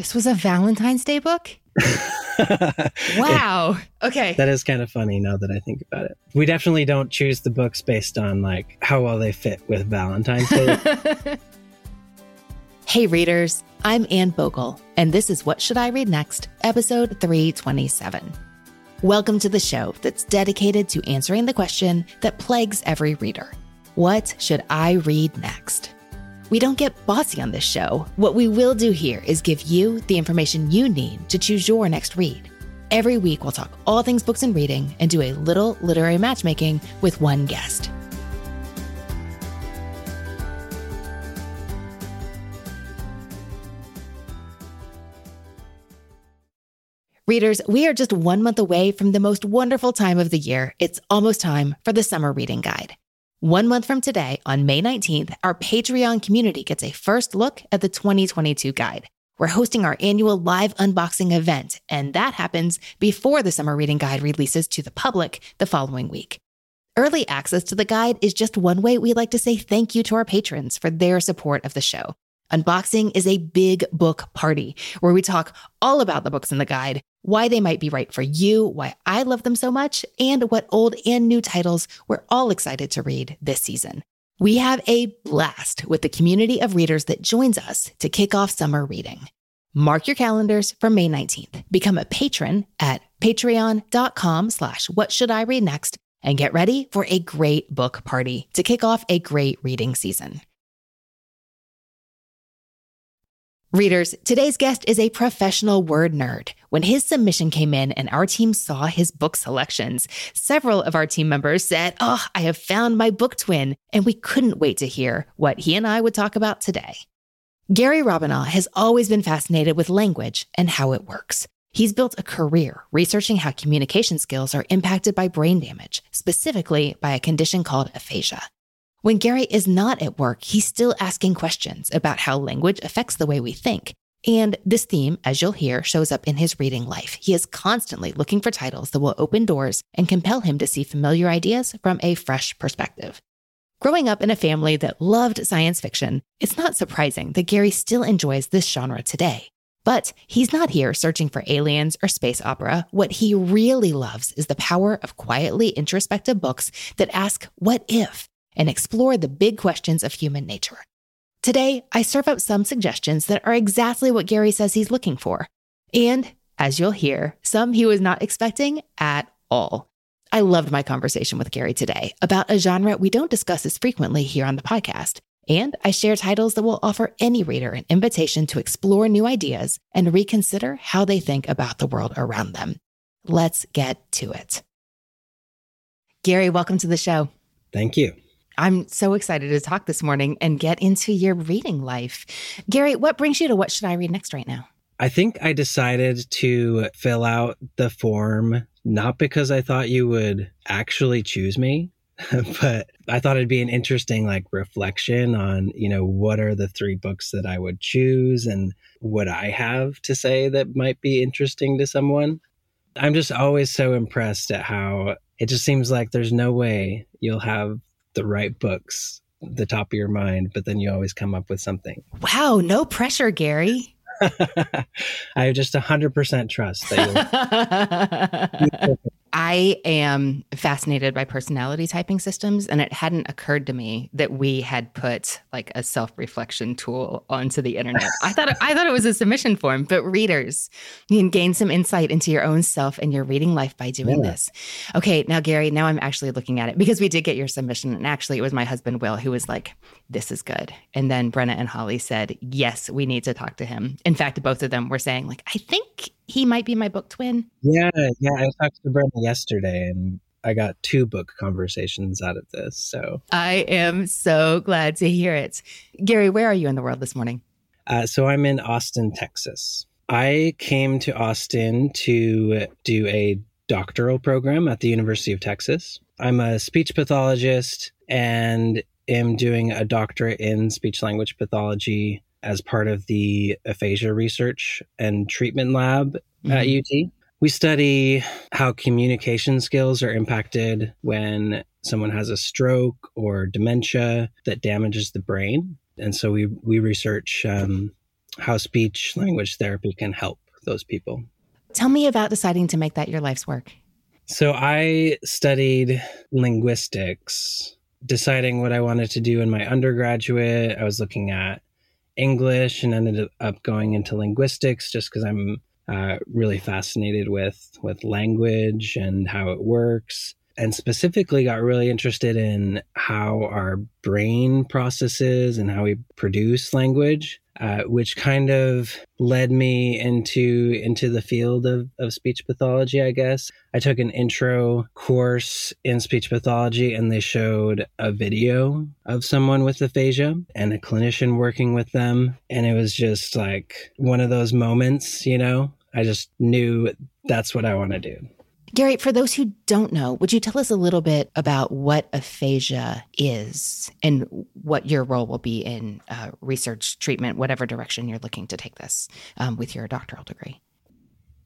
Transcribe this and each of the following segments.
This was a Valentine's Day book? wow. Okay. That is kind of funny now that I think about it. We definitely don't choose the books based on like how well they fit with Valentine's Day. hey readers, I'm Anne Bogel, and this is What Should I Read Next, episode 327. Welcome to the show that's dedicated to answering the question that plagues every reader. What should I read next? We don't get bossy on this show. What we will do here is give you the information you need to choose your next read. Every week, we'll talk all things books and reading and do a little literary matchmaking with one guest. Readers, we are just one month away from the most wonderful time of the year. It's almost time for the summer reading guide. One month from today, on May 19th, our Patreon community gets a first look at the 2022 guide. We're hosting our annual live unboxing event, and that happens before the summer reading guide releases to the public the following week. Early access to the guide is just one way we like to say thank you to our patrons for their support of the show. Unboxing is a big book party where we talk all about the books in the guide, why they might be right for you, why I love them so much, and what old and new titles we're all excited to read this season. We have a blast with the community of readers that joins us to kick off summer reading. Mark your calendars for May 19th. Become a patron at patreon.com slash what should I read next and get ready for a great book party to kick off a great reading season. Readers, today's guest is a professional word nerd. When his submission came in and our team saw his book selections, several of our team members said, Oh, I have found my book twin. And we couldn't wait to hear what he and I would talk about today. Gary Robinaugh has always been fascinated with language and how it works. He's built a career researching how communication skills are impacted by brain damage, specifically by a condition called aphasia. When Gary is not at work, he's still asking questions about how language affects the way we think. And this theme, as you'll hear, shows up in his reading life. He is constantly looking for titles that will open doors and compel him to see familiar ideas from a fresh perspective. Growing up in a family that loved science fiction, it's not surprising that Gary still enjoys this genre today. But he's not here searching for aliens or space opera. What he really loves is the power of quietly introspective books that ask, what if? And explore the big questions of human nature. Today, I serve up some suggestions that are exactly what Gary says he's looking for. And, as you'll hear, some he was not expecting at all. I loved my conversation with Gary today about a genre we don't discuss as frequently here on the podcast. And I share titles that will offer any reader an invitation to explore new ideas and reconsider how they think about the world around them. Let's get to it. Gary, welcome to the show. Thank you. I'm so excited to talk this morning and get into your reading life. Gary, what brings you to what should I read next right now? I think I decided to fill out the form not because I thought you would actually choose me, but I thought it'd be an interesting like reflection on, you know, what are the three books that I would choose and what I have to say that might be interesting to someone. I'm just always so impressed at how it just seems like there's no way you'll have the right books the top of your mind, but then you always come up with something. Wow, no pressure, Gary. I have just 100% trust that I am fascinated by personality typing systems, and it hadn't occurred to me that we had put like a self-reflection tool onto the internet. I thought I thought it was a submission form, but readers, you can gain some insight into your own self and your reading life by doing yeah. this. Okay, now Gary, now I'm actually looking at it because we did get your submission, and actually it was my husband Will who was like, "This is good," and then Brenna and Holly said, "Yes, we need to talk to him." In fact, both of them were saying like, "I think he might be my book twin. Yeah, yeah. I talked to Brenna yesterday and I got two book conversations out of this. So I am so glad to hear it. Gary, where are you in the world this morning? Uh, so I'm in Austin, Texas. I came to Austin to do a doctoral program at the University of Texas. I'm a speech pathologist and am doing a doctorate in speech language pathology as part of the aphasia research and treatment lab mm-hmm. at UT. We study how communication skills are impacted when someone has a stroke or dementia that damages the brain. And so we, we research um, how speech language therapy can help those people. Tell me about deciding to make that your life's work. So I studied linguistics, deciding what I wanted to do in my undergraduate. I was looking at English and ended up going into linguistics just because I'm uh, really fascinated with with language and how it works and specifically got really interested in how our brain processes and how we produce language, uh, which kind of led me into into the field of, of speech pathology. I guess I took an intro course in speech pathology, and they showed a video of someone with aphasia and a clinician working with them, and it was just like one of those moments, you know. I just knew that's what I want to do. Gary, for those who don't know, would you tell us a little bit about what aphasia is and what your role will be in uh, research, treatment, whatever direction you're looking to take this um, with your doctoral degree?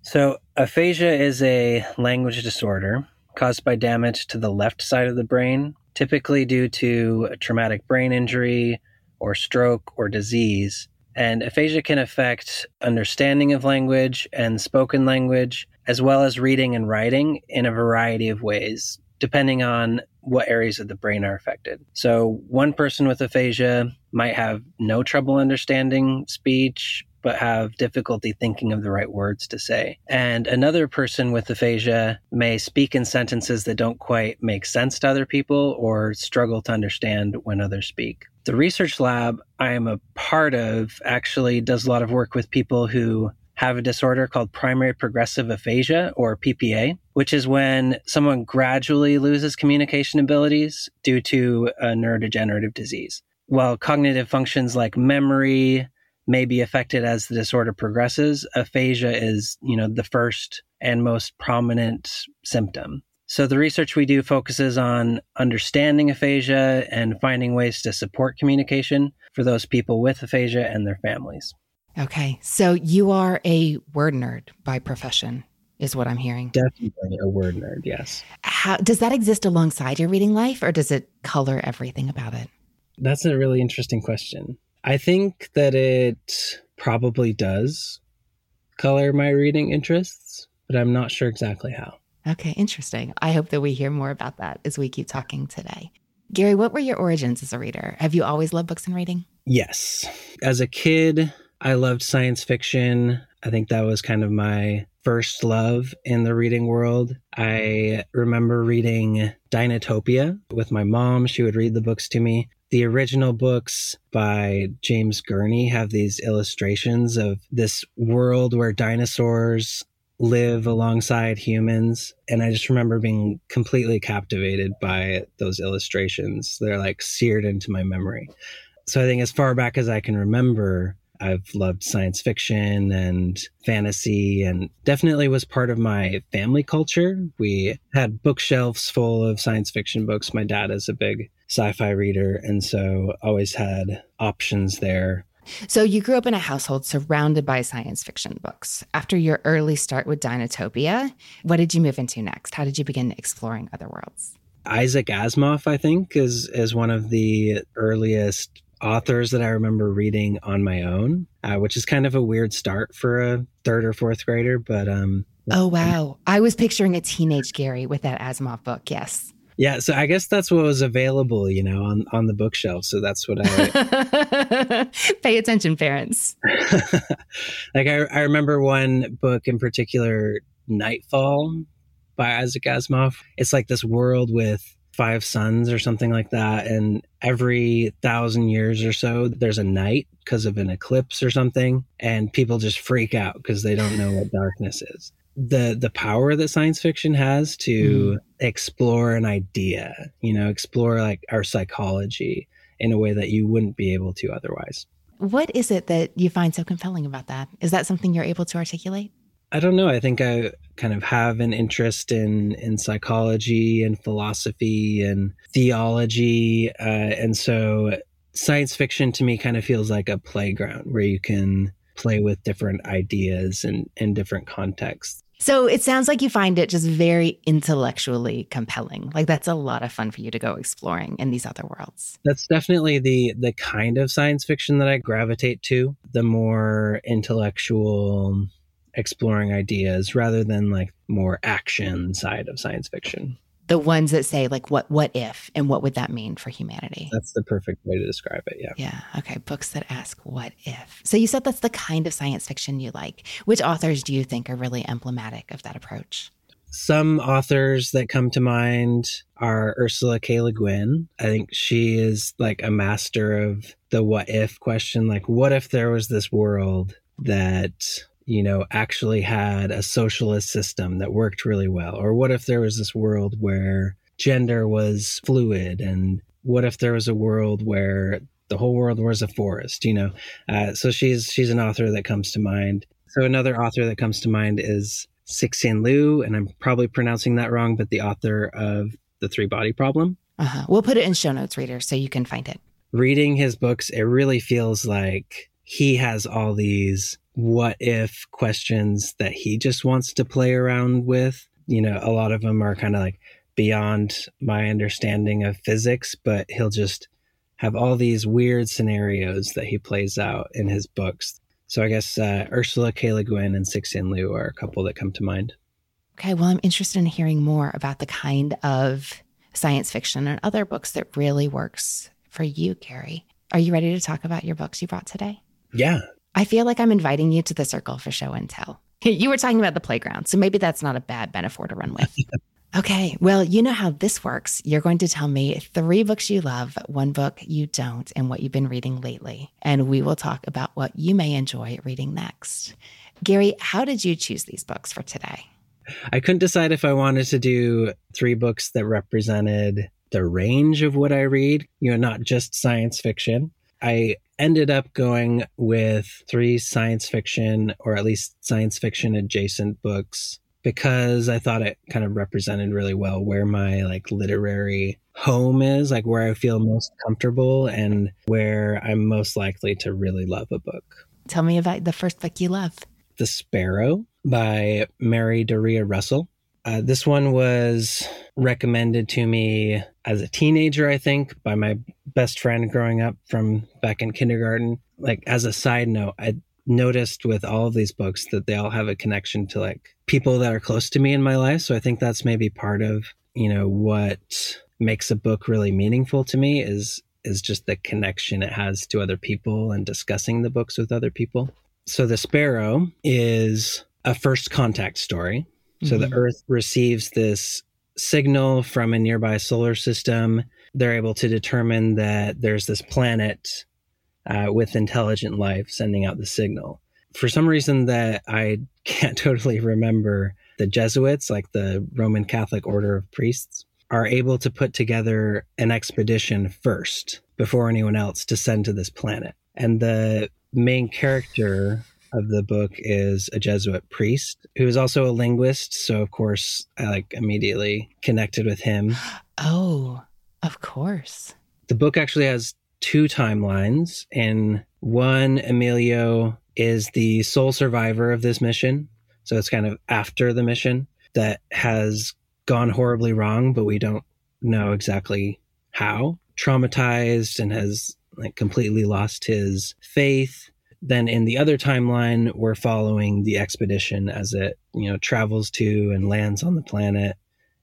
So, aphasia is a language disorder caused by damage to the left side of the brain, typically due to a traumatic brain injury or stroke or disease. And aphasia can affect understanding of language and spoken language as well as reading and writing in a variety of ways, depending on what areas of the brain are affected. So, one person with aphasia might have no trouble understanding speech, but have difficulty thinking of the right words to say. And another person with aphasia may speak in sentences that don't quite make sense to other people or struggle to understand when others speak. The research lab I am a part of actually does a lot of work with people who have a disorder called primary progressive aphasia or PPA, which is when someone gradually loses communication abilities due to a neurodegenerative disease. While cognitive functions like memory may be affected as the disorder progresses, aphasia is, you know, the first and most prominent symptom. So the research we do focuses on understanding aphasia and finding ways to support communication for those people with aphasia and their families. Okay. So you are a word nerd by profession, is what I'm hearing. Definitely a word nerd, yes. How does that exist alongside your reading life or does it color everything about it? That's a really interesting question. I think that it probably does color my reading interests, but I'm not sure exactly how. Okay, interesting. I hope that we hear more about that as we keep talking today. Gary, what were your origins as a reader? Have you always loved books and reading? Yes. As a kid, I loved science fiction. I think that was kind of my first love in the reading world. I remember reading Dinotopia with my mom. She would read the books to me. The original books by James Gurney have these illustrations of this world where dinosaurs live alongside humans. And I just remember being completely captivated by those illustrations. They're like seared into my memory. So I think as far back as I can remember, I've loved science fiction and fantasy and definitely was part of my family culture. We had bookshelves full of science fiction books. My dad is a big sci-fi reader and so always had options there. So you grew up in a household surrounded by science fiction books. After your early start with Dinotopia, what did you move into next? How did you begin exploring other worlds? Isaac Asimov, I think, is is one of the earliest authors that I remember reading on my own, uh, which is kind of a weird start for a third or fourth grader. But um, oh wow, I was picturing a teenage Gary with that Asimov book. Yes. Yeah, so I guess that's what was available, you know, on on the bookshelf. So that's what I pay attention, parents. like I, I remember one book in particular, Nightfall by Isaac Asimov. It's like this world with five suns or something like that. And every thousand years or so, there's a night because of an eclipse or something. And people just freak out because they don't know what darkness is. The, the power that science fiction has to mm. explore an idea, you know, explore like our psychology in a way that you wouldn't be able to otherwise. What is it that you find so compelling about that? Is that something you're able to articulate? I don't know. I think I kind of have an interest in in psychology and philosophy and theology, uh, and so science fiction to me kind of feels like a playground where you can play with different ideas and in different contexts. So it sounds like you find it just very intellectually compelling. Like that's a lot of fun for you to go exploring in these other worlds. That's definitely the the kind of science fiction that I gravitate to. The more intellectual exploring ideas rather than like more action side of science fiction. The ones that say like what what if and what would that mean for humanity? That's the perfect way to describe it yeah. Yeah. Okay books that ask what if? So you said that's the kind of science fiction you like. Which authors do you think are really emblematic of that approach? Some authors that come to mind are Ursula K. Le Guin. I think she is like a master of the what if question. Like, what if there was this world that you know, actually had a socialist system that worked really well? Or what if there was this world where gender was fluid? And what if there was a world where the whole world was a forest? You know, uh, so she's she's an author that comes to mind. So another author that comes to mind is Cixin Liu, and I'm probably pronouncing that wrong, but the author of The Three Body Problem. Uh-huh. We'll put it in show notes, reader, so you can find it. Reading his books, it really feels like he has all these what if questions that he just wants to play around with. You know, a lot of them are kind of like beyond my understanding of physics, but he'll just have all these weird scenarios that he plays out in his books. So I guess uh, Ursula K. Le Guin and Cixin Liu are a couple that come to mind. Okay, well, I'm interested in hearing more about the kind of science fiction and other books that really works for you, Gary. Are you ready to talk about your books you brought today? Yeah, I feel like I'm inviting you to the circle for show and tell. You were talking about the playground, so maybe that's not a bad metaphor to run with. okay, well, you know how this works. You're going to tell me three books you love, one book you don't, and what you've been reading lately. And we will talk about what you may enjoy reading next. Gary, how did you choose these books for today? I couldn't decide if I wanted to do three books that represented the range of what I read, you know, not just science fiction. I ended up going with three science fiction or at least science fiction adjacent books because I thought it kind of represented really well where my like literary home is, like where I feel most comfortable and where I'm most likely to really love a book. Tell me about the first book you love. The Sparrow by Mary Doria Russell. Uh, this one was recommended to me as a teenager, I think, by my best friend growing up from back in kindergarten. Like, as a side note, I noticed with all of these books that they all have a connection to like people that are close to me in my life. So I think that's maybe part of, you know, what makes a book really meaningful to me is is just the connection it has to other people and discussing the books with other people. So The Sparrow is a first contact story. So mm-hmm. the Earth receives this signal from a nearby solar system. They're able to determine that there's this planet uh, with intelligent life sending out the signal. For some reason that I can't totally remember, the Jesuits, like the Roman Catholic order of priests, are able to put together an expedition first before anyone else to send to this planet. And the main character of the book is a Jesuit priest who is also a linguist. So, of course, I like immediately connected with him. Oh, of course. The book actually has two timelines. In one, Emilio is the sole survivor of this mission. So, it's kind of after the mission that has gone horribly wrong, but we don't know exactly how. Traumatized and has like completely lost his faith then in the other timeline, we're following the expedition as it, you know, travels to and lands on the planet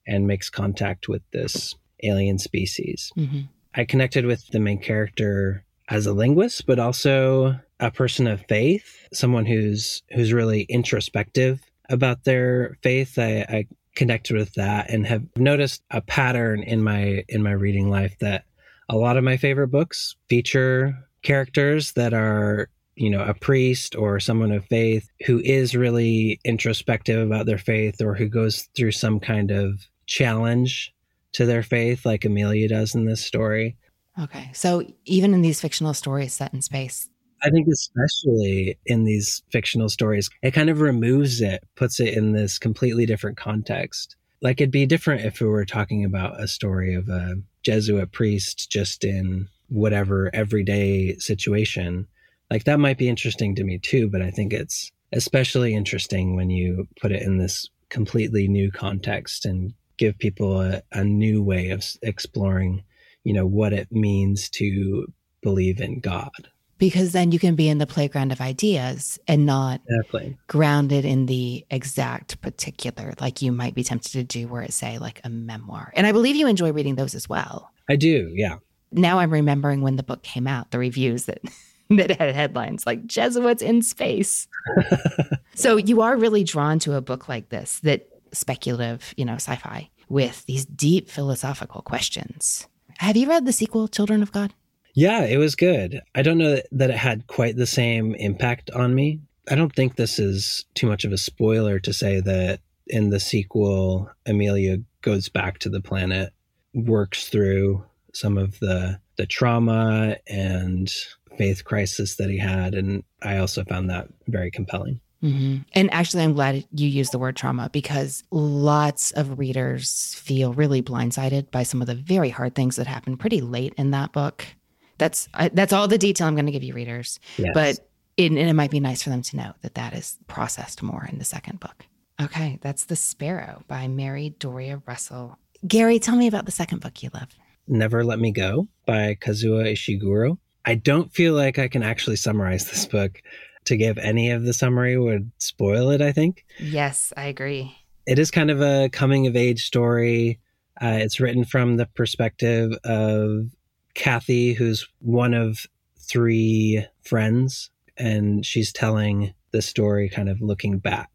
and makes contact with this alien species. Mm-hmm. I connected with the main character as a linguist, but also a person of faith, someone who's who's really introspective about their faith. I, I connected with that and have noticed a pattern in my in my reading life that a lot of my favorite books feature characters that are you know, a priest or someone of faith who is really introspective about their faith or who goes through some kind of challenge to their faith, like Emilio does in this story. Okay. So even in these fictional stories set in space, I think especially in these fictional stories, it kind of removes it, puts it in this completely different context. Like it'd be different if we were talking about a story of a Jesuit priest just in whatever everyday situation like that might be interesting to me too but i think it's especially interesting when you put it in this completely new context and give people a, a new way of exploring, you know, what it means to believe in God. Because then you can be in the playground of ideas and not exactly. grounded in the exact particular, like you might be tempted to do, where it say like a memoir. And I believe you enjoy reading those as well. I do, yeah. Now I'm remembering when the book came out, the reviews that that had headlines like Jesuits in space. so you are really drawn to a book like this that speculative, you know, sci-fi with these deep philosophical questions. Have you read the sequel, Children of God? Yeah, it was good. I don't know that it had quite the same impact on me. I don't think this is too much of a spoiler to say that in the sequel, Emilio goes back to the planet, works through some of the the trauma and faith crisis that he had, and I also found that very compelling. Mm-hmm. And actually, I'm glad you used the word trauma because lots of readers feel really blindsided by some of the very hard things that happen pretty late in that book. That's that's all the detail I'm going to give you, readers. Yes. But it, it might be nice for them to know that that is processed more in the second book. Okay, that's The Sparrow by Mary Doria Russell. Gary, tell me about the second book you love. Never Let Me Go by Kazuo Ishiguro. I don't feel like I can actually summarize this book to give any of the summary would spoil it, I think. Yes, I agree. It is kind of a coming of age story. Uh, it's written from the perspective of Kathy, who's one of three friends, and she's telling the story kind of looking back.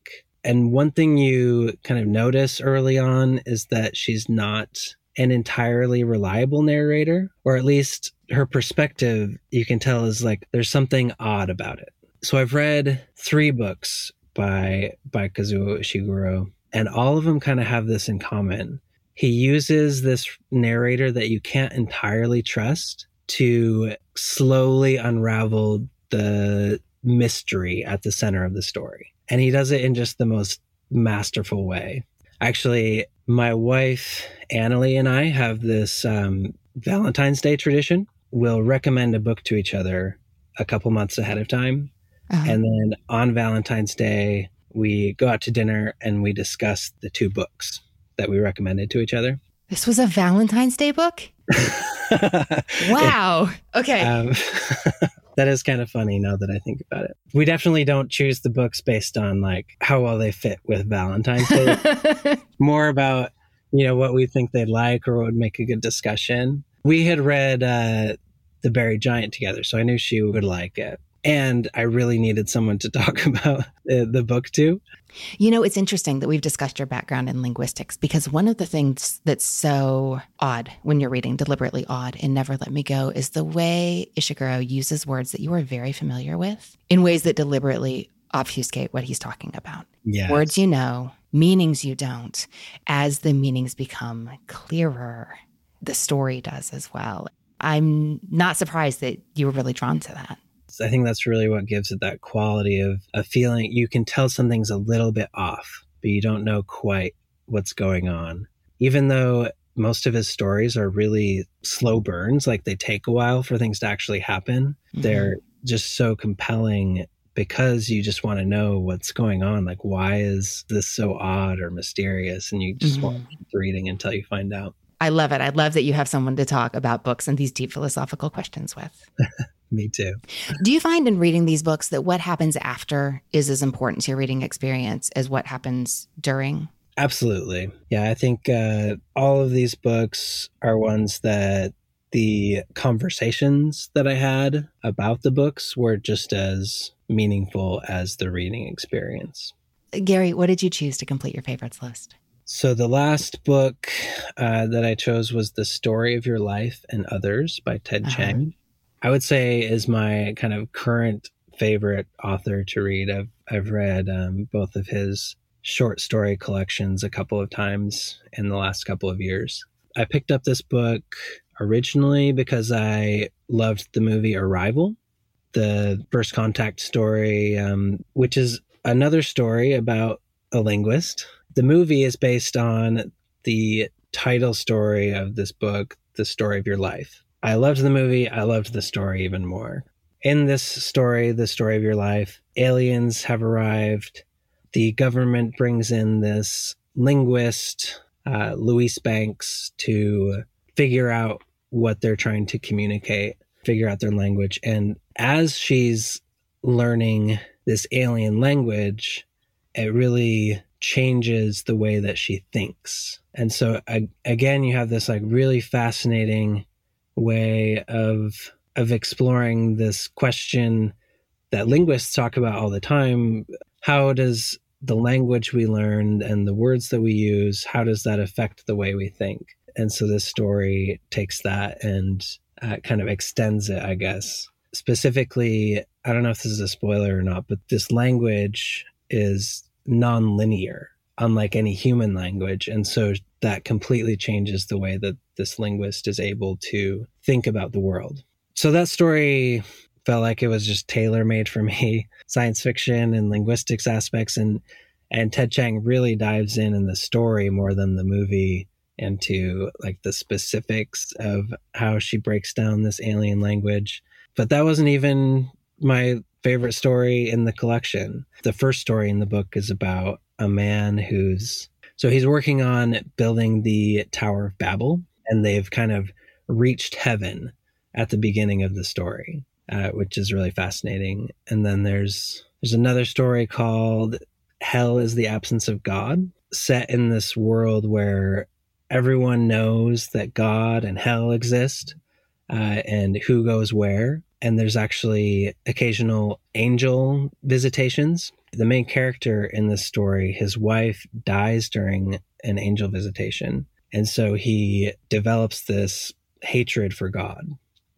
And one thing you kind of notice early on is that she's not an entirely reliable narrator, or at least her perspective, you can tell is like there's something odd about it. So I've read three books by by Kazuo Ishiguro, and all of them kind of have this in common. He uses this narrator that you can't entirely trust to slowly unravel the mystery at the center of the story. And he does it in just the most masterful way. Actually, my wife, Annalie, and I have this um, Valentine's Day tradition. We'll recommend a book to each other a couple months ahead of time uh-huh. And then on Valentine's Day, we go out to dinner and we discuss the two books that we recommended to each other. This was a Valentine's Day book? wow. Okay. Um, that is kind of funny now that I think about it. We definitely don't choose the books based on like how well they fit with Valentine's Day. More about, you know, what we think they'd like or what would make a good discussion. We had read uh, The Buried Giant together, so I knew she would like it and I really needed someone to talk about the, the book to. You know, it's interesting that we've discussed your background in linguistics because one of the things that's so odd when you're reading, deliberately odd in Never Let Me Go, is the way Ishiguro uses words that you are very familiar with in ways that deliberately obfuscate what he's talking about. Yes. Words you know, meanings you don't. As the meanings become clearer, the story does as well. I'm not surprised that you were really drawn to that. I think that's really what gives it that quality of a feeling you can tell something's a little bit off, but you don't know quite what's going on. Even though most of his stories are really slow burns, like they take a while for things to actually happen, mm-hmm. they're just so compelling because you just want to know what's going on. Like, why is this so odd or mysterious? And you just mm-hmm. want to keep reading until you find out. I love it. I love that you have someone to talk about books and these deep philosophical questions with. Me too. Do you find in reading these books that what happens after is as important to your reading experience as what happens during? Absolutely. Yeah, I think uh, all of these books are ones that the conversations that I had about the books were just as meaningful as the reading experience. Gary, what did you choose to complete your favorites list? So, the last book uh, that I chose was The Story of Your Life and Others by Ted uh-huh. Chiang. I would say is my kind of current favorite author to read. I've I've read um, both of his short story collections a couple of times in the last couple of years. I picked up this book originally because I loved the movie Arrival, the first contact story, um, which is another story about a linguist. The movie is based on the title story of this book, The Story of Your Life. I loved the movie. I loved the story even more. in this story, the story of your life, aliens have arrived. The government brings in this linguist, uh, Louise Banks, to figure out what they're trying to communicate, figure out their language. And as she's learning this alien language, it really changes the way that she thinks. And so again, you have this like really fascinating way of of exploring this question that linguists talk about all the time. How does the language we learn and the words that we use, how does that affect the way we think? And so this story takes that and uh, kind of extends it, I guess. Specifically, I don't know if this is a spoiler or not, but this language is non-linear unlike any human language. And so that completely changes the way that this linguist is able to think about the world. So that story felt like it was just tailor made for me science fiction and linguistics aspects. And and ted Chiang really dives in in the story more than the movie into like the specifics of how she breaks down this alien language. But that wasn't even my favorite story in the collection. The first story in the book is about a man who's so he's working on building the Tower of Babel, and they've kind of reached heaven at the beginning of the story, uh, which is really fascinating. And then there's there's another story called Hell is the Absence of God, set in this world where everyone knows that God and hell exist uh, and who goes where and there's actually occasional angel visitations. The main character in this story, his wife dies during an angel visitation. And so he develops this hatred for God.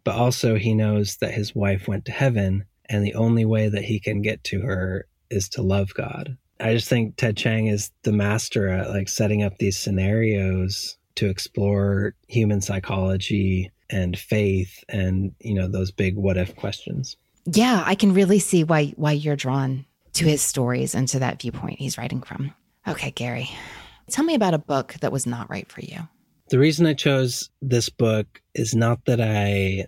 But also, he knows that his wife went to heaven, and the only way that he can get to her is to love God. I just think Ted Chiang is the master at like setting up these scenarios to explore human psychology and faith and you know those big what if questions. Yeah i can really see why why you're drawn to his stories and to that viewpoint he's writing from. Okay gary tell me about a book that was not right for you. The reason i chose this book is not that i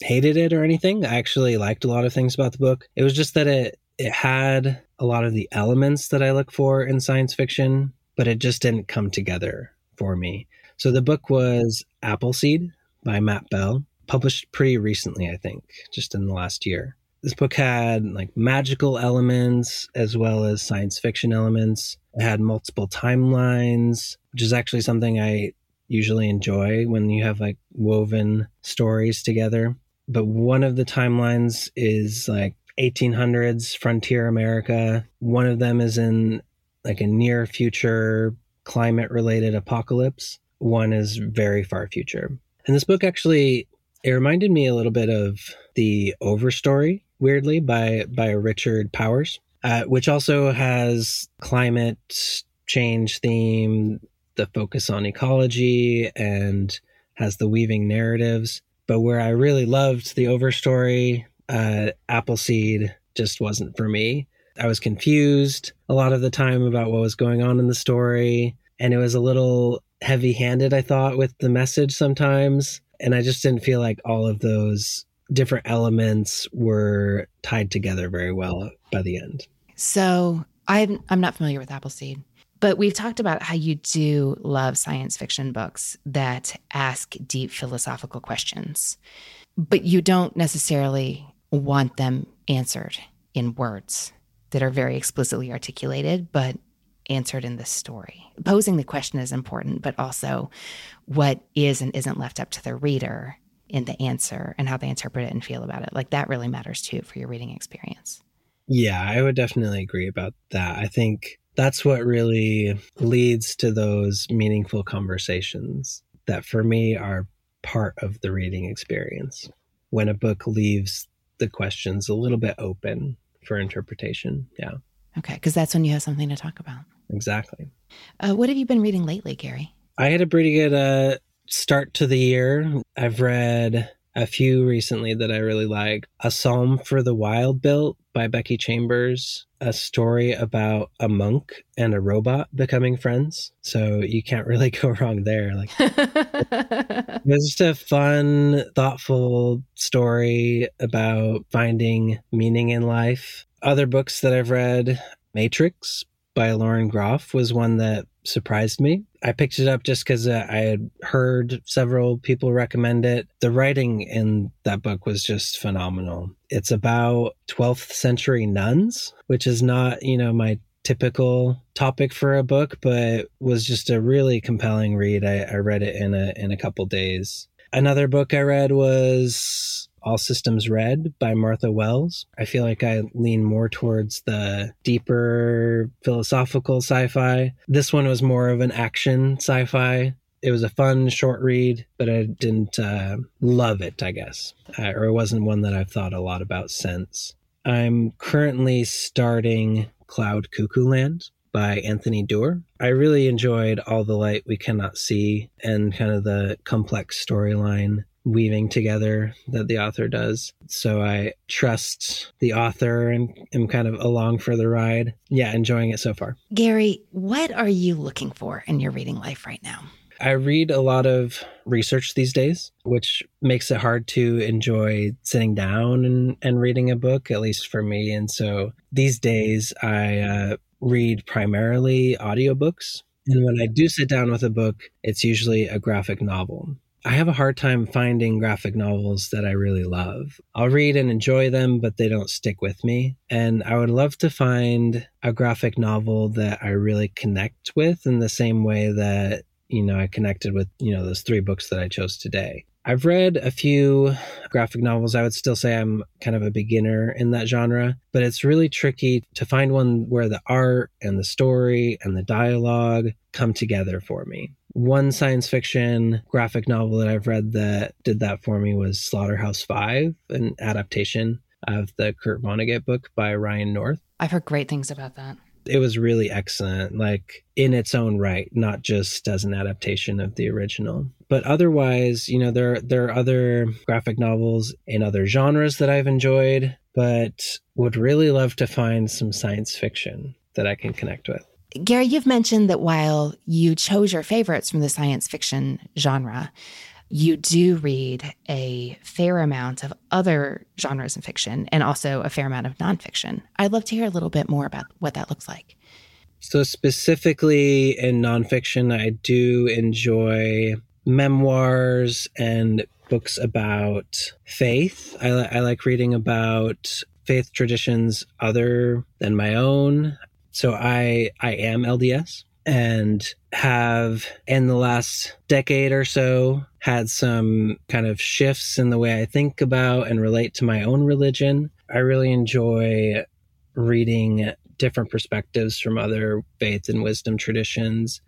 hated it or anything. I actually liked a lot of things about the book. It was just that it it had a lot of the elements that i look for in science fiction but it just didn't come together for me. So the book was appleseed by Matt Bell, published pretty recently, I think, just in the last year. This book had like magical elements as well as science fiction elements. It had multiple timelines, which is actually something I usually enjoy when you have like woven stories together. But one of the timelines is like 1800s frontier America. One of them is in like a near future climate related apocalypse. One is very far future. And this book actually it reminded me a little bit of the Overstory, weirdly, by by Richard Powers, uh, which also has climate change theme, the focus on ecology, and has the weaving narratives. But where I really loved the Overstory, uh, Appleseed just wasn't for me. I was confused a lot of the time about what was going on in the story, and it was a little heavy handed, I thought, with the message sometimes. And I just didn't feel like all of those different elements were tied together very well by the end. So I'm, I'm not familiar with Appleseed, but we've talked about how you do love science fiction books that ask deep philosophical questions, but you don't necessarily want them answered in words that are very explicitly articulated, but answered in this story. Posing the question is important, but also what is and isn't left up to the reader in the answer and how they interpret it and feel about it. Like that really matters too for your reading experience. Yeah, I would definitely agree about that. I think that's what really leads to those meaningful conversations that for me are part of the reading experience. When a book leaves the questions a little bit open for interpretation. Yeah. Okay, because that's when you have something to talk about. Exactly. Uh, what have you been reading lately, Gary? I had a pretty good uh, start to the year. I've read a few recently that I really like. A Psalm for the Wild Built by Becky Chambers, a story about a monk and a robot becoming friends. So you can't really go wrong there. Like it was just a fun, thoughtful story about finding meaning in life. Other books that I've read, Matrix by Lauren Groff was one that surprised me. I picked it up just because uh, I had heard several people recommend it. The writing in that book was just phenomenal. It's about 12th century nuns, which is not, you know, my typical topic for a book, but was just a really compelling read. I, I read it in a in a couple days. Another book I read was all Systems Red by Martha Wells. I feel like I lean more towards the deeper philosophical sci fi. This one was more of an action sci fi. It was a fun short read, but I didn't uh, love it, I guess, uh, or it wasn't one that I've thought a lot about since. I'm currently starting Cloud Cuckoo Land by Anthony Doerr. I really enjoyed All the Light We Cannot See and kind of the complex storyline weaving together that the author does. So I trust the author and am kind of along for the ride. Yeah, enjoying it so far. Gary, what are you looking for in your reading life right now? I read a lot of research these days, which makes it hard to enjoy sitting down and, and reading a book, at least for me. And so these days I uh, read primarily audiobooks. And when I do sit down with a book, it's usually a graphic novel. I have a hard time finding graphic novels that I really love. I'll read and enjoy them, but they don't stick with me. And I would love to find a graphic novel that I really connect with in the same way that, you know, I connected with, you know, those three books that I chose today. I've read a few graphic novels. I would still say I'm kind of a beginner in that genre, but it's really tricky to find one where the art and the story and the dialogue come together for me. One science fiction graphic novel that I've read that did that for me was Slaughterhouse Five, an adaptation of the Kurt Vonnegut book by Ryan North. I've heard great things about that. It was really excellent, like in its own right, not just as an adaptation of the original. But otherwise, you know, there there are other graphic novels in other genres that I've enjoyed, but would really love to find some science fiction that I can connect with. Gary, you've mentioned that while you chose your favorites from the science fiction genre, you do read a fair amount of other genres in fiction and also a fair amount of nonfiction. I'd love to hear a little bit more about what that looks like. So, specifically in nonfiction, I do enjoy memoirs and books about faith. I, li- I like reading about faith traditions other than my own. So I I am LDS and have in the last decade or so had some kind of shifts in the way I think about and relate to my own religion. I really enjoy reading different perspectives from other faith and wisdom traditions,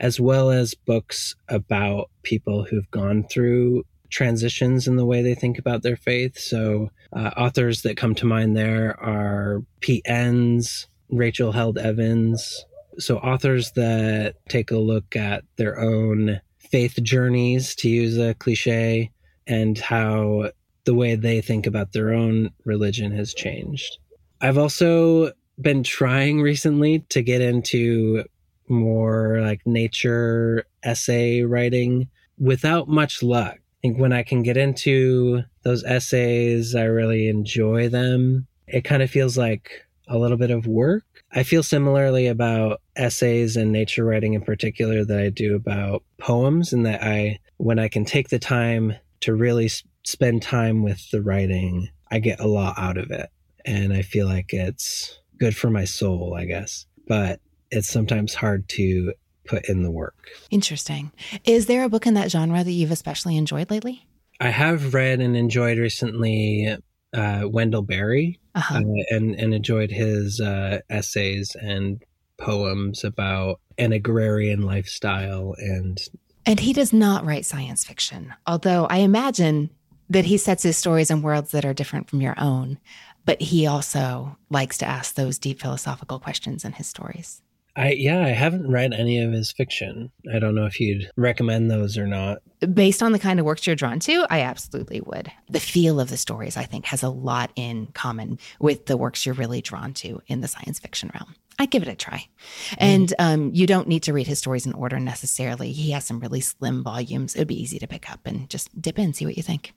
as well as books about people who've gone through transitions in the way they think about their faith. So, uh, authors that come to mind there are Pete Enns, Rachel Held Evans. So, authors that take a look at their own faith journeys, to use a cliche, and how the way they think about their own religion has changed. I've also been trying recently to get into more like nature essay writing without much luck. I think when I can get into those essays, I really enjoy them. It kind of feels like a little bit of work. I feel similarly about essays and nature writing in particular that I do about poems, and that I, when I can take the time to really spend time with the writing, I get a lot out of it. And I feel like it's good for my soul, I guess. But it's sometimes hard to put in the work. Interesting. Is there a book in that genre that you've especially enjoyed lately? I have read and enjoyed recently uh, Wendell Berry uh-huh. uh, and and enjoyed his uh, essays and poems about an agrarian lifestyle and and he does not write science fiction although i imagine that he sets his stories in worlds that are different from your own but he also likes to ask those deep philosophical questions in his stories I yeah, I haven't read any of his fiction. I don't know if you'd recommend those or not. Based on the kind of works you're drawn to, I absolutely would. The feel of the stories, I think, has a lot in common with the works you're really drawn to in the science fiction realm. I'd give it a try. And um, you don't need to read his stories in order necessarily. He has some really slim volumes. It would be easy to pick up and just dip in, see what you think.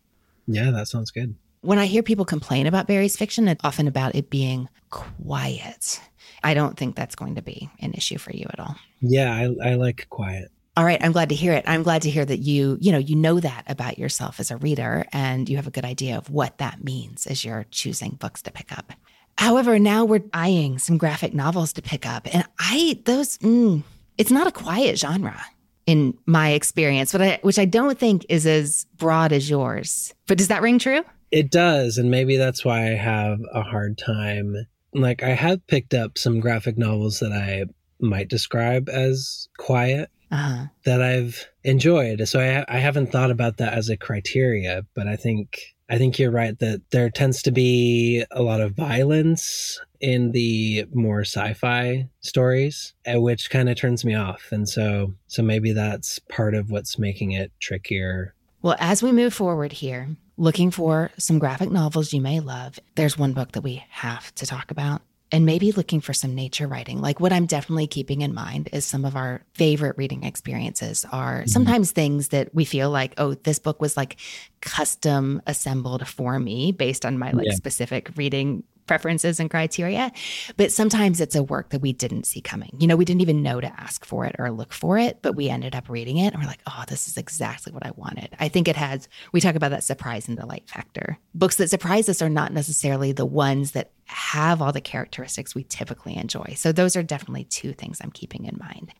Yeah, that sounds good. When I hear people complain about Berry's fiction, it's often about it being quiet. I don't think that's going to be an issue for you at all. Yeah, I, I like quiet. All right, I'm glad to hear it. I'm glad to hear that you, you know, you know that about yourself as a reader and you have a good idea of what that means as you're choosing books to pick up. However, now we're eyeing some graphic novels to pick up, and I those mm, it's not a quiet genre in my experience, but I, which I don't think is as broad as yours. But does that ring true? It does, and maybe that's why I have a hard time like I have picked up some graphic novels that I might describe as quiet uh-huh. that I've enjoyed. So I I haven't thought about that as a criteria, but I think I think you're right that there tends to be a lot of violence in the more sci-fi stories, uh, which kind of turns me off. And so so maybe that's part of what's making it trickier. Well, as we move forward here, looking for some graphic novels you may love, there's one book that we have to talk about. And maybe looking for some nature writing. Like what I'm definitely keeping in mind is some of our favorite reading experiences are mm-hmm. sometimes things that we feel like, oh, this book was like custom assembled for me based on my like yeah. specific reading preferences and criteria. But sometimes it's a work that we didn't see coming. You know, we didn't even know to ask for it or look for it, but we ended up reading it and we're like, oh, this is exactly what I wanted. I think it has, we talk about that surprise and delight factor. Books that surprise us are not necessarily the ones that have all the characteristics we typically enjoy. So those are definitely two things I'm keeping in mind.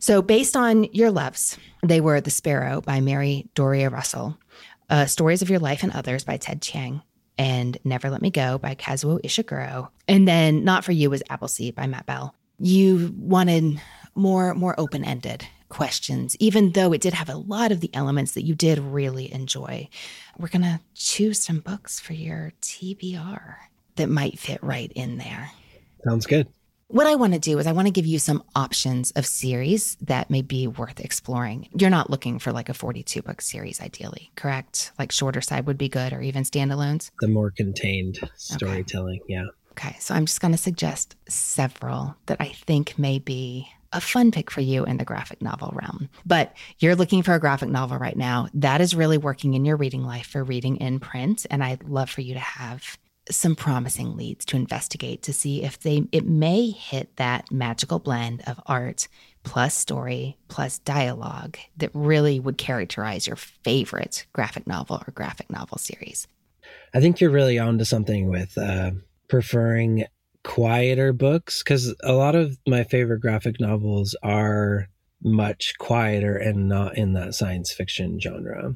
So, based on your loves, they were The Sparrow by Mary Doria Russell, uh, Stories of Your Life and Others by Ted Chiang, and Never Let Me Go by Kazuo Ishiguro. And then Not For You was Appleseed by Matt Bell. You wanted more more open-ended questions, even though it did have a lot of the elements that you did really enjoy. We're gonna choose some books for your TBR that might fit right in there. Sounds good. What I want to do is I want to give you some options of series that may be worth exploring. You're not looking for like a 42 book series ideally, correct? Like shorter side would be good or even standalones. The more contained storytelling, okay. yeah. Okay, so I'm just going to suggest several that I think may be a fun pick for you in the graphic novel realm. But you're looking for a graphic novel right now. That is really working in your reading life for reading in print. And I'd love for you to have some promising leads to investigate to see if they it may hit that magical blend of art plus story plus dialogue that really would characterize your favorite graphic novel or graphic novel series. I think you're really onto something with uh, preferring quieter books because a lot of my favorite graphic novels are much quieter and not in that science fiction genre.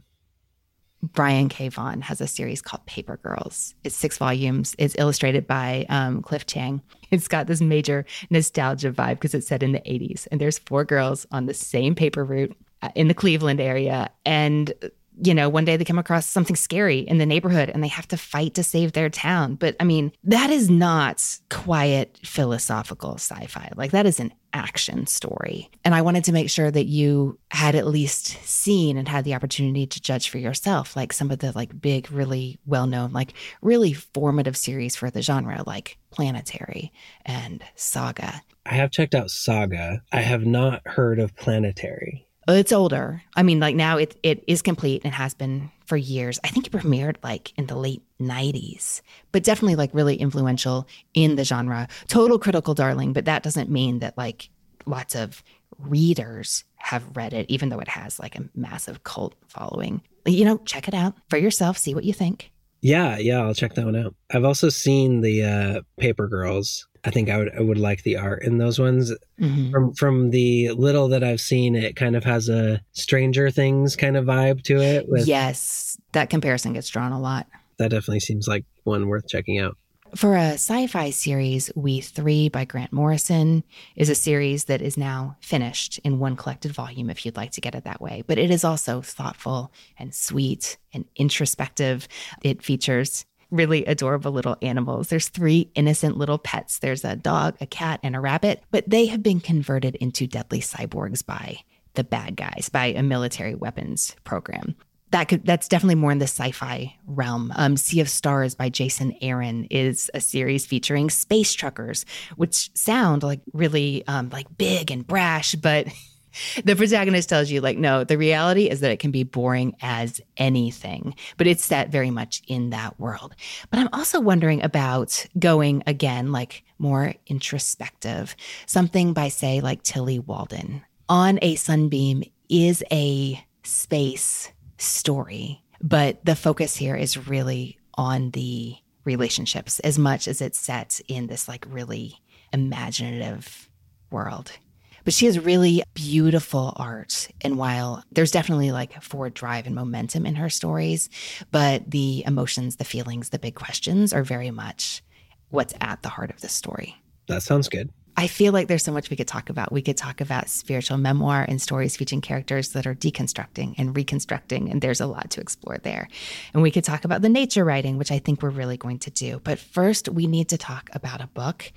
Brian K. Vaughan has a series called Paper Girls. It's six volumes. It's illustrated by um, Cliff Chiang. It's got this major nostalgia vibe because it's set in the 80s. And there's four girls on the same paper route uh, in the Cleveland area. And you know, one day they come across something scary in the neighborhood and they have to fight to save their town. But I mean, that is not quiet philosophical sci fi. Like, that is an action story. And I wanted to make sure that you had at least seen and had the opportunity to judge for yourself, like some of the like big, really well known, like really formative series for the genre, like Planetary and Saga. I have checked out Saga. I have not heard of Planetary. It's older. I mean, like now it it is complete and has been for years. I think it premiered like in the late 90s, but definitely like really influential in the genre. Total critical darling, but that doesn't mean that like lots of readers have read it, even though it has like a massive cult following. You know, check it out for yourself, see what you think. Yeah, yeah, I'll check that one out. I've also seen the uh, Paper Girls I think I would I would like the art in those ones. Mm-hmm. From from the little that I've seen, it kind of has a Stranger Things kind of vibe to it. With, yes, that comparison gets drawn a lot. That definitely seems like one worth checking out. For a sci fi series, We Three by Grant Morrison is a series that is now finished in one collected volume if you'd like to get it that way. But it is also thoughtful and sweet and introspective. It features really adorable little animals. There's three innocent little pets. There's a dog, a cat, and a rabbit, but they have been converted into deadly cyborgs by the bad guys, by a military weapons program that could that's definitely more in the sci-fi realm. Um, sea of Stars by Jason Aaron is a series featuring space truckers, which sound like really um, like big and brash, but the protagonist tells you like no the reality is that it can be boring as anything but it's set very much in that world but i'm also wondering about going again like more introspective something by say like Tillie Walden on a sunbeam is a space story. But the focus here is really on the relationships as much as it's set in this like really imaginative world. But she has really beautiful art. And while there's definitely like forward drive and momentum in her stories, but the emotions, the feelings, the big questions are very much what's at the heart of the story. That sounds good. I feel like there's so much we could talk about. We could talk about spiritual memoir and stories featuring characters that are deconstructing and reconstructing, and there's a lot to explore there. And we could talk about the nature writing, which I think we're really going to do. But first, we need to talk about a book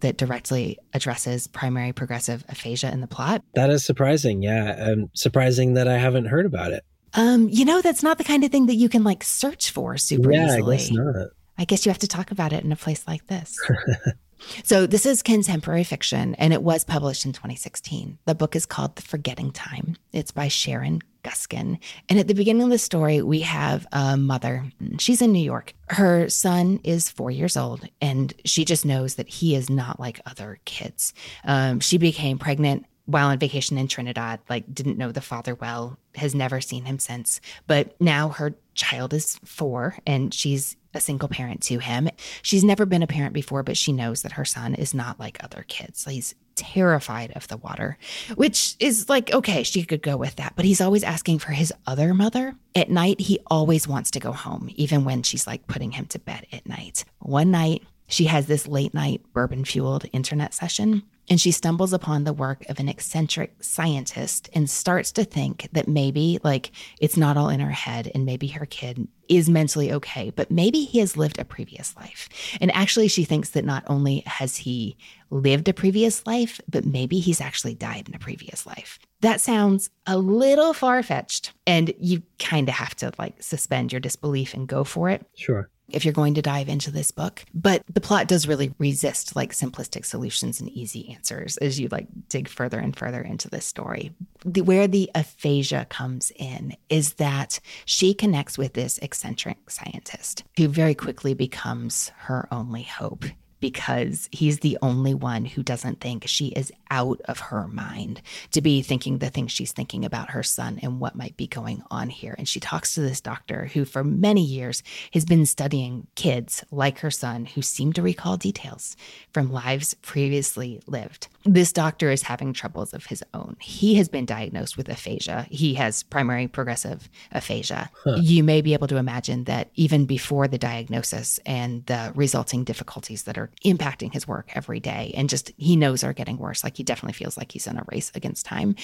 that directly addresses primary progressive aphasia in the plot. That is surprising. Yeah. And surprising that I haven't heard about it. Um, you know, that's not the kind of thing that you can like search for super yeah, easily. I guess not. I guess you have to talk about it in a place like this. So, this is contemporary fiction, and it was published in 2016. The book is called The Forgetting Time. It's by Sharon Guskin. And at the beginning of the story, we have a mother. She's in New York. Her son is four years old, and she just knows that he is not like other kids. Um, she became pregnant while on vacation in Trinidad, like didn't know the father well, has never seen him since. But now her child is four and she's a single parent to him. She's never been a parent before, but she knows that her son is not like other kids. He's terrified of the water, which is like, okay, she could go with that. But he's always asking for his other mother. At night, he always wants to go home, even when she's like putting him to bed at night. One night, she has this late night bourbon fueled internet session and she stumbles upon the work of an eccentric scientist and starts to think that maybe, like, it's not all in her head and maybe her kid is mentally okay, but maybe he has lived a previous life. And actually, she thinks that not only has he lived a previous life, but maybe he's actually died in a previous life. That sounds a little far fetched, and you kind of have to like suspend your disbelief and go for it. Sure if you're going to dive into this book. But the plot does really resist like simplistic solutions and easy answers as you like dig further and further into this story. The, where the aphasia comes in is that she connects with this eccentric scientist who very quickly becomes her only hope because he's the only one who doesn't think she is out of her mind to be thinking the things she's thinking about her son and what might be going on here. And she talks to this doctor who, for many years, has been studying kids like her son who seem to recall details from lives previously lived. This doctor is having troubles of his own. He has been diagnosed with aphasia. He has primary progressive aphasia. Huh. You may be able to imagine that even before the diagnosis and the resulting difficulties that are impacting his work every day, and just he knows are getting worse, like he definitely feels like he's in a race against time.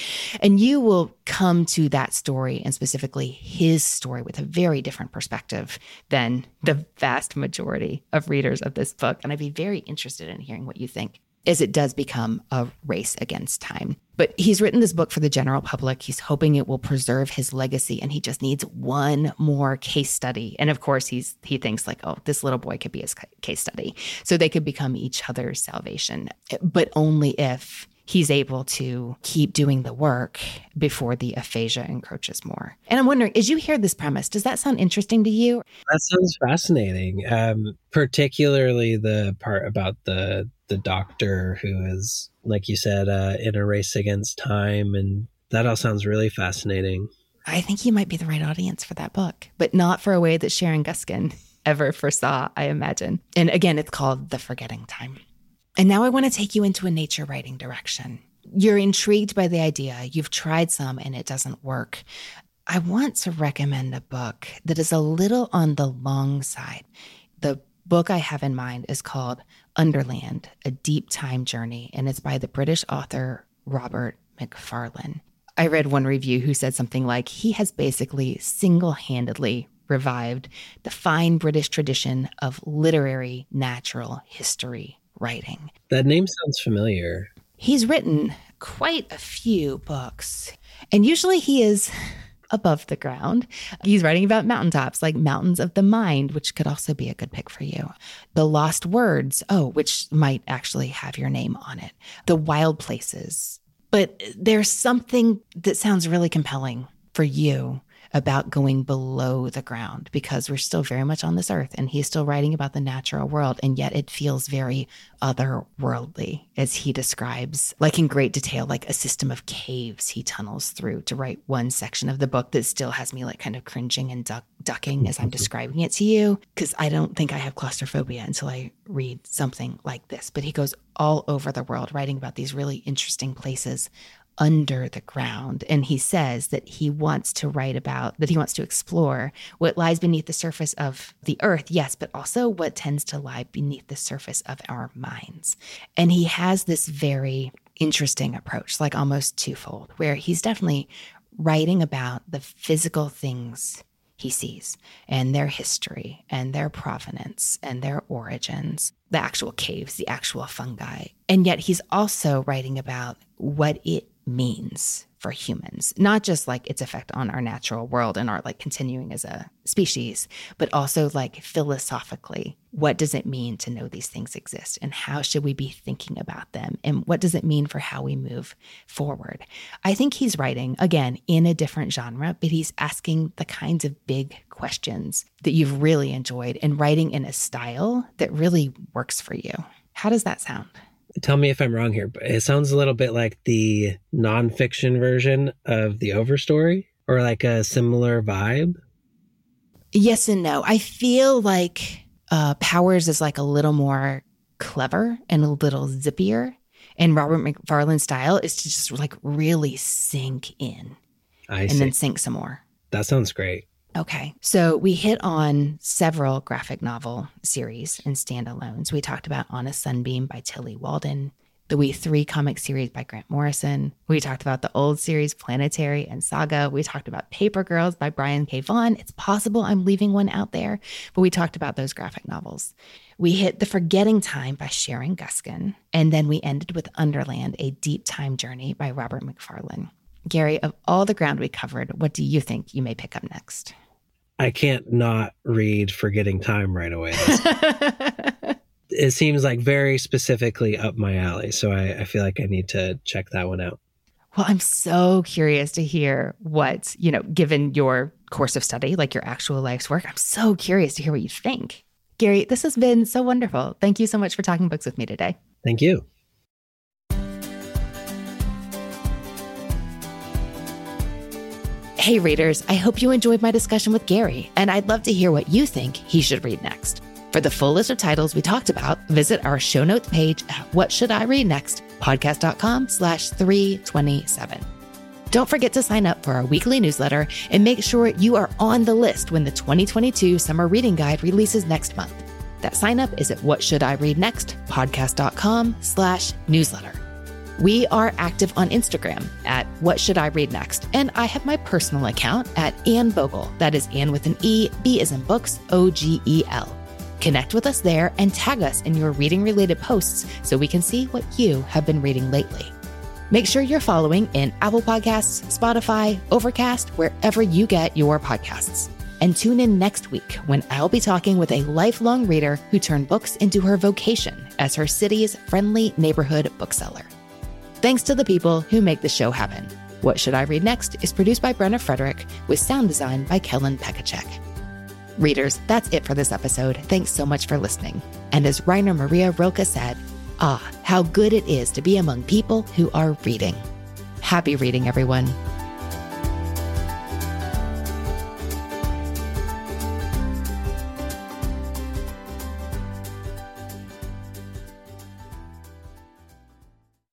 And you will come to that story and specifically his story with a very different perspective than the vast majority of readers of this book. And I'd be very interested in hearing what you think as it does become a race against time. But he's written this book for the general public. He's hoping it will preserve his legacy and he just needs one more case study. And of course, he's he thinks like, "Oh, this little boy could be his case study." So they could become each other's salvation, but only if he's able to keep doing the work before the aphasia encroaches more. And I'm wondering, as you hear this premise, does that sound interesting to you? That sounds fascinating. Um, particularly the part about the the doctor who is, like you said, uh, in a race against time, and that all sounds really fascinating. I think you might be the right audience for that book, but not for a way that Sharon Guskin ever foresaw, I imagine. And again, it's called The Forgetting Time. And now I want to take you into a nature writing direction. You're intrigued by the idea, you've tried some and it doesn't work. I want to recommend a book that is a little on the long side. The book I have in mind is called Underland A Deep Time Journey, and it's by the British author Robert Macfarlane. I read one review who said something like, he has basically single handedly revived the fine British tradition of literary natural history writing. That name sounds familiar. He's written quite a few books, and usually he is above the ground. He's writing about mountaintops, like Mountains of the Mind, which could also be a good pick for you. The Lost Words, oh, which might actually have your name on it. The Wild Places. But there's something that sounds really compelling for you about going below the ground because we're still very much on this earth and he's still writing about the natural world and yet it feels very otherworldly as he describes like in great detail like a system of caves he tunnels through to write one section of the book that still has me like kind of cringing and duck, ducking as I'm describing it to you because I don't think I have claustrophobia until I read something like this. But he goes all over the world writing about these really interesting places under the ground. And he says that he wants to write about, that he wants to explore what lies beneath the surface of the earth, yes, but also what tends to lie beneath the surface of our minds. And he has this very interesting approach, like almost twofold, where he's definitely writing about the physical things he sees and their history and their provenance and their origins, the actual caves, the actual fungi. And yet he's also writing about what it means for humans, not just like its effect on our natural world and our like continuing as a species, but also like philosophically, what does it mean to know these things exist and how should we be thinking about them and what does it mean for how we move forward? I think he's writing again in a different genre, but he's asking the kinds of big questions that you've really enjoyed and writing in a style that really works for you. How does that sound? Tell me if I'm wrong here, but it sounds a little bit like the nonfiction version of the Overstory or like a similar vibe. Yes and no. I feel like uh, Powers is like a little more clever and a little zippier. And Robert Macfarlane's style is to just like really sink in I and see. then sink some more. That sounds great. Okay. So we hit on several graphic novel series and standalones. We talked about On a Sunbeam by Tillie Walden, the We Three comic series by Grant Morrison. We talked about the old series Planetary and Saga. We talked about Paper Girls by Brian K. Vaughan. It's possible I'm leaving one out there, but we talked about those graphic novels. We hit The Forgetting Time by Sharon Guskin. And then we ended with Underland, a deep time journey by Robert Macfarlane. Gary, of all the ground we covered, what do you think you may pick up next? I can't not read Forgetting Time right away. it seems like very specifically up my alley. So I, I feel like I need to check that one out. Well, I'm so curious to hear what, you know, given your course of study, like your actual life's work, I'm so curious to hear what you think. Gary, this has been so wonderful. Thank you so much for talking books with me today. Thank you. Hey, readers, I hope you enjoyed my discussion with Gary, and I'd love to hear what you think he should read next. For the full list of titles we talked about, visit our show notes page at What Should I Read Next, podcast.com slash 327. Don't forget to sign up for our weekly newsletter and make sure you are on the list when the 2022 Summer Reading Guide releases next month. That sign up is at What Should I Read Next, podcast.com slash newsletter. We are active on Instagram at What Should I Read Next? And I have my personal account at Anne Bogel. That is Anne with an E, B is in books, O G E L. Connect with us there and tag us in your reading related posts so we can see what you have been reading lately. Make sure you're following in Apple Podcasts, Spotify, Overcast, wherever you get your podcasts. And tune in next week when I'll be talking with a lifelong reader who turned books into her vocation as her city's friendly neighborhood bookseller. Thanks to the people who make the show happen. What Should I Read Next is produced by Brenna Frederick with sound design by Kellen Pekacek. Readers, that's it for this episode. Thanks so much for listening. And as Rainer Maria Rilke said, ah, how good it is to be among people who are reading. Happy reading, everyone.